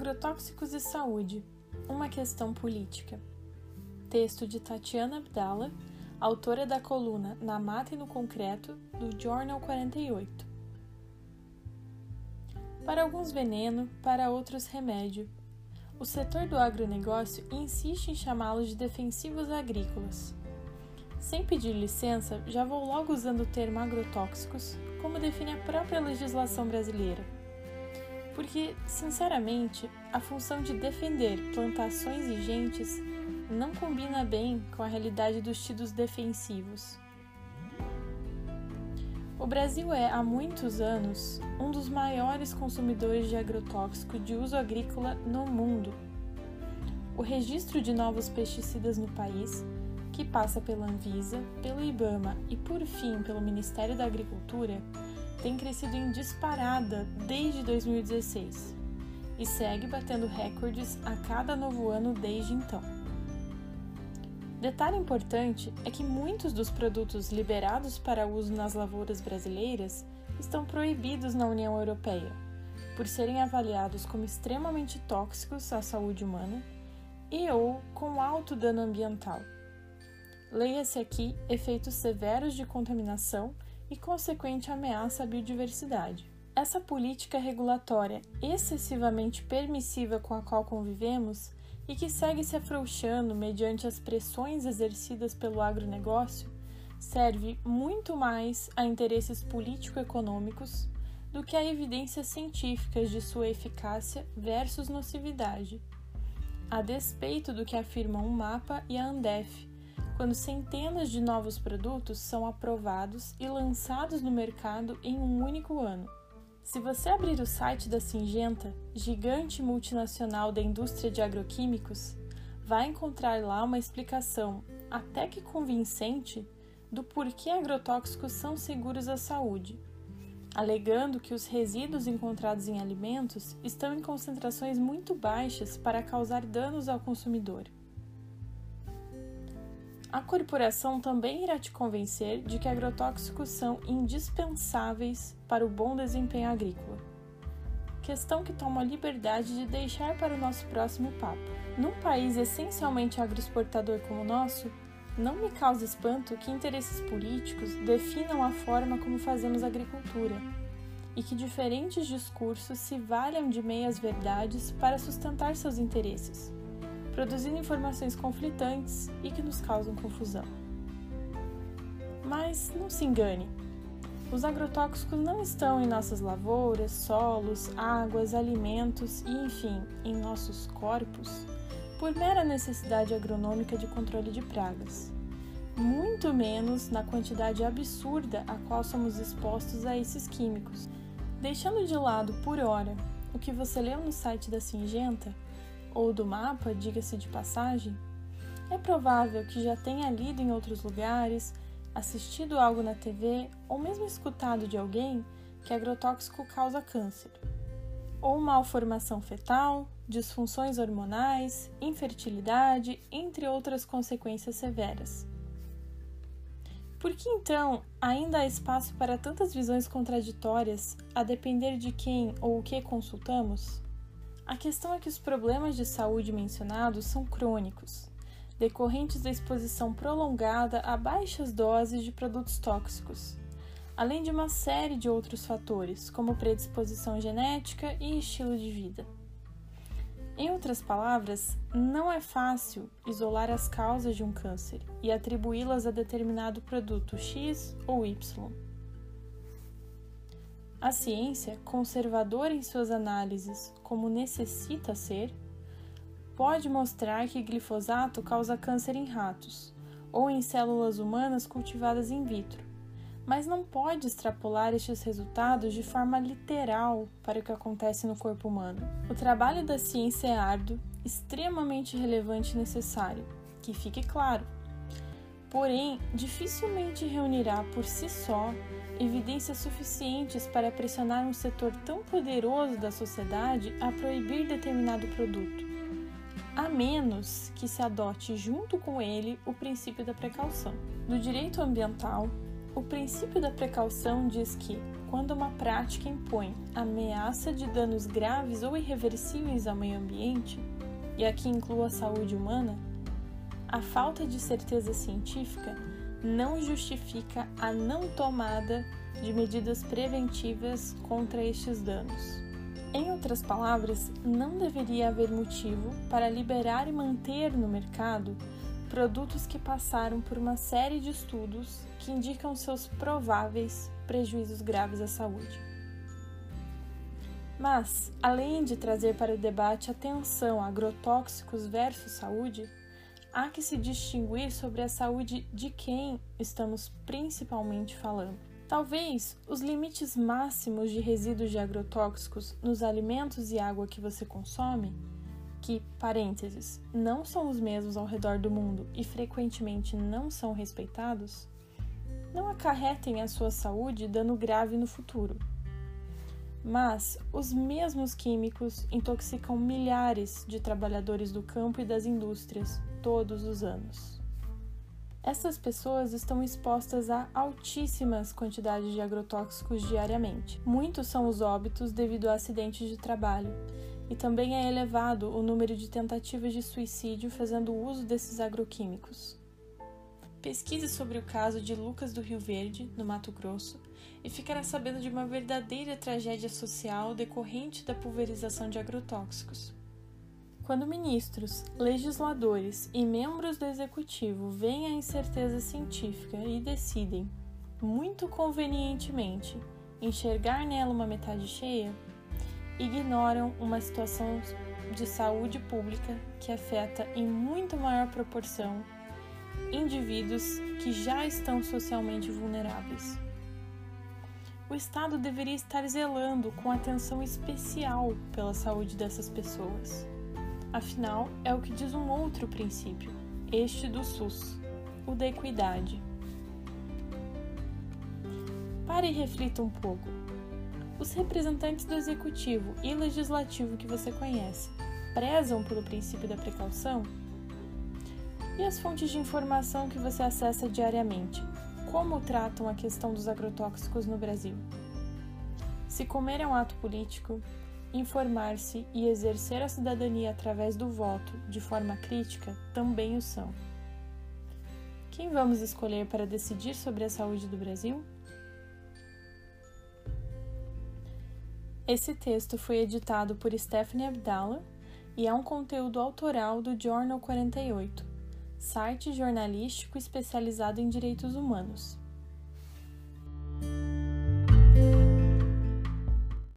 Agrotóxicos e Saúde Uma Questão Política. Texto de Tatiana Abdala, autora da coluna Na Mata e no Concreto, do Journal 48. Para alguns veneno, para outros remédio. O setor do agronegócio insiste em chamá-los de defensivos agrícolas. Sem pedir licença, já vou logo usando o termo agrotóxicos, como define a própria legislação brasileira. Porque, sinceramente, a função de defender plantações e gentes não combina bem com a realidade dos tidos defensivos. O Brasil é, há muitos anos, um dos maiores consumidores de agrotóxico de uso agrícola no mundo. O registro de novos pesticidas no país que passa pela Anvisa, pelo IBAMA e, por fim, pelo Ministério da Agricultura, tem crescido em disparada desde 2016 e segue batendo recordes a cada novo ano desde então. Detalhe importante é que muitos dos produtos liberados para uso nas lavouras brasileiras estão proibidos na União Europeia, por serem avaliados como extremamente tóxicos à saúde humana e ou com alto dano ambiental. Leia-se aqui efeitos severos de contaminação e consequente ameaça à biodiversidade. Essa política regulatória excessivamente permissiva com a qual convivemos e que segue se afrouxando mediante as pressões exercidas pelo agronegócio serve muito mais a interesses político-econômicos do que a evidências científicas de sua eficácia versus nocividade, a despeito do que afirmam o MAPA e a ANDEF, quando centenas de novos produtos são aprovados e lançados no mercado em um único ano. Se você abrir o site da Singenta, gigante multinacional da indústria de agroquímicos, vai encontrar lá uma explicação, até que convincente, do porquê agrotóxicos são seguros à saúde, alegando que os resíduos encontrados em alimentos estão em concentrações muito baixas para causar danos ao consumidor. A corporação também irá te convencer de que agrotóxicos são indispensáveis para o bom desempenho agrícola. Questão que tomo a liberdade de deixar para o nosso próximo papo. Num país essencialmente agroexportador como o nosso, não me causa espanto que interesses políticos definam a forma como fazemos agricultura e que diferentes discursos se valham de meias verdades para sustentar seus interesses produzindo informações conflitantes e que nos causam confusão. Mas não se engane, os agrotóxicos não estão em nossas lavouras, solos, águas, alimentos e, enfim, em nossos corpos por mera necessidade agronômica de controle de pragas, muito menos na quantidade absurda a qual somos expostos a esses químicos. Deixando de lado, por hora, o que você leu no site da Singenta, ou do mapa, diga-se de passagem, é provável que já tenha lido em outros lugares, assistido algo na TV ou mesmo escutado de alguém que agrotóxico causa câncer, ou malformação fetal, disfunções hormonais, infertilidade, entre outras consequências severas. Por que então ainda há espaço para tantas visões contraditórias, a depender de quem ou o que consultamos? A questão é que os problemas de saúde mencionados são crônicos, decorrentes da exposição prolongada a baixas doses de produtos tóxicos, além de uma série de outros fatores, como predisposição genética e estilo de vida. Em outras palavras, não é fácil isolar as causas de um câncer e atribuí-las a determinado produto X ou Y. A ciência, conservadora em suas análises, como necessita ser, pode mostrar que glifosato causa câncer em ratos ou em células humanas cultivadas in vitro, mas não pode extrapolar estes resultados de forma literal para o que acontece no corpo humano. O trabalho da ciência é árduo, extremamente relevante e necessário, que fique claro porém dificilmente reunirá por si só evidências suficientes para pressionar um setor tão poderoso da sociedade a proibir determinado produto, a menos que se adote junto com ele o princípio da precaução. No direito ambiental, o princípio da precaução diz que, quando uma prática impõe ameaça de danos graves ou irreversíveis ao meio ambiente, e aqui inclua a saúde humana, a falta de certeza científica não justifica a não tomada de medidas preventivas contra estes danos. Em outras palavras, não deveria haver motivo para liberar e manter no mercado produtos que passaram por uma série de estudos que indicam seus prováveis prejuízos graves à saúde. Mas, além de trazer para o debate a tensão agrotóxicos versus saúde, há que se distinguir sobre a saúde de quem estamos principalmente falando. Talvez os limites máximos de resíduos de agrotóxicos nos alimentos e água que você consome, que, parênteses, não são os mesmos ao redor do mundo e frequentemente não são respeitados, não acarretem à sua saúde dano grave no futuro. Mas os mesmos químicos intoxicam milhares de trabalhadores do campo e das indústrias todos os anos. Essas pessoas estão expostas a altíssimas quantidades de agrotóxicos diariamente. Muitos são os óbitos devido a acidentes de trabalho, e também é elevado o número de tentativas de suicídio fazendo uso desses agroquímicos. Pesquise sobre o caso de Lucas do Rio Verde, no Mato Grosso, e ficará sabendo de uma verdadeira tragédia social decorrente da pulverização de agrotóxicos. Quando ministros, legisladores e membros do executivo veem a incerteza científica e decidem, muito convenientemente, enxergar nela uma metade cheia, ignoram uma situação de saúde pública que afeta em muito maior proporção indivíduos que já estão socialmente vulneráveis. O Estado deveria estar zelando com atenção especial pela saúde dessas pessoas. Afinal, é o que diz um outro princípio, este do SUS, o da equidade. Pare e reflita um pouco. Os representantes do executivo e legislativo que você conhece prezam pelo princípio da precaução? E as fontes de informação que você acessa diariamente? Como tratam a questão dos agrotóxicos no Brasil? Se comer é um ato político, informar-se e exercer a cidadania através do voto de forma crítica também o são. Quem vamos escolher para decidir sobre a saúde do Brasil? Esse texto foi editado por Stephanie Abdallah e é um conteúdo autoral do Journal 48 site jornalístico especializado em direitos humanos.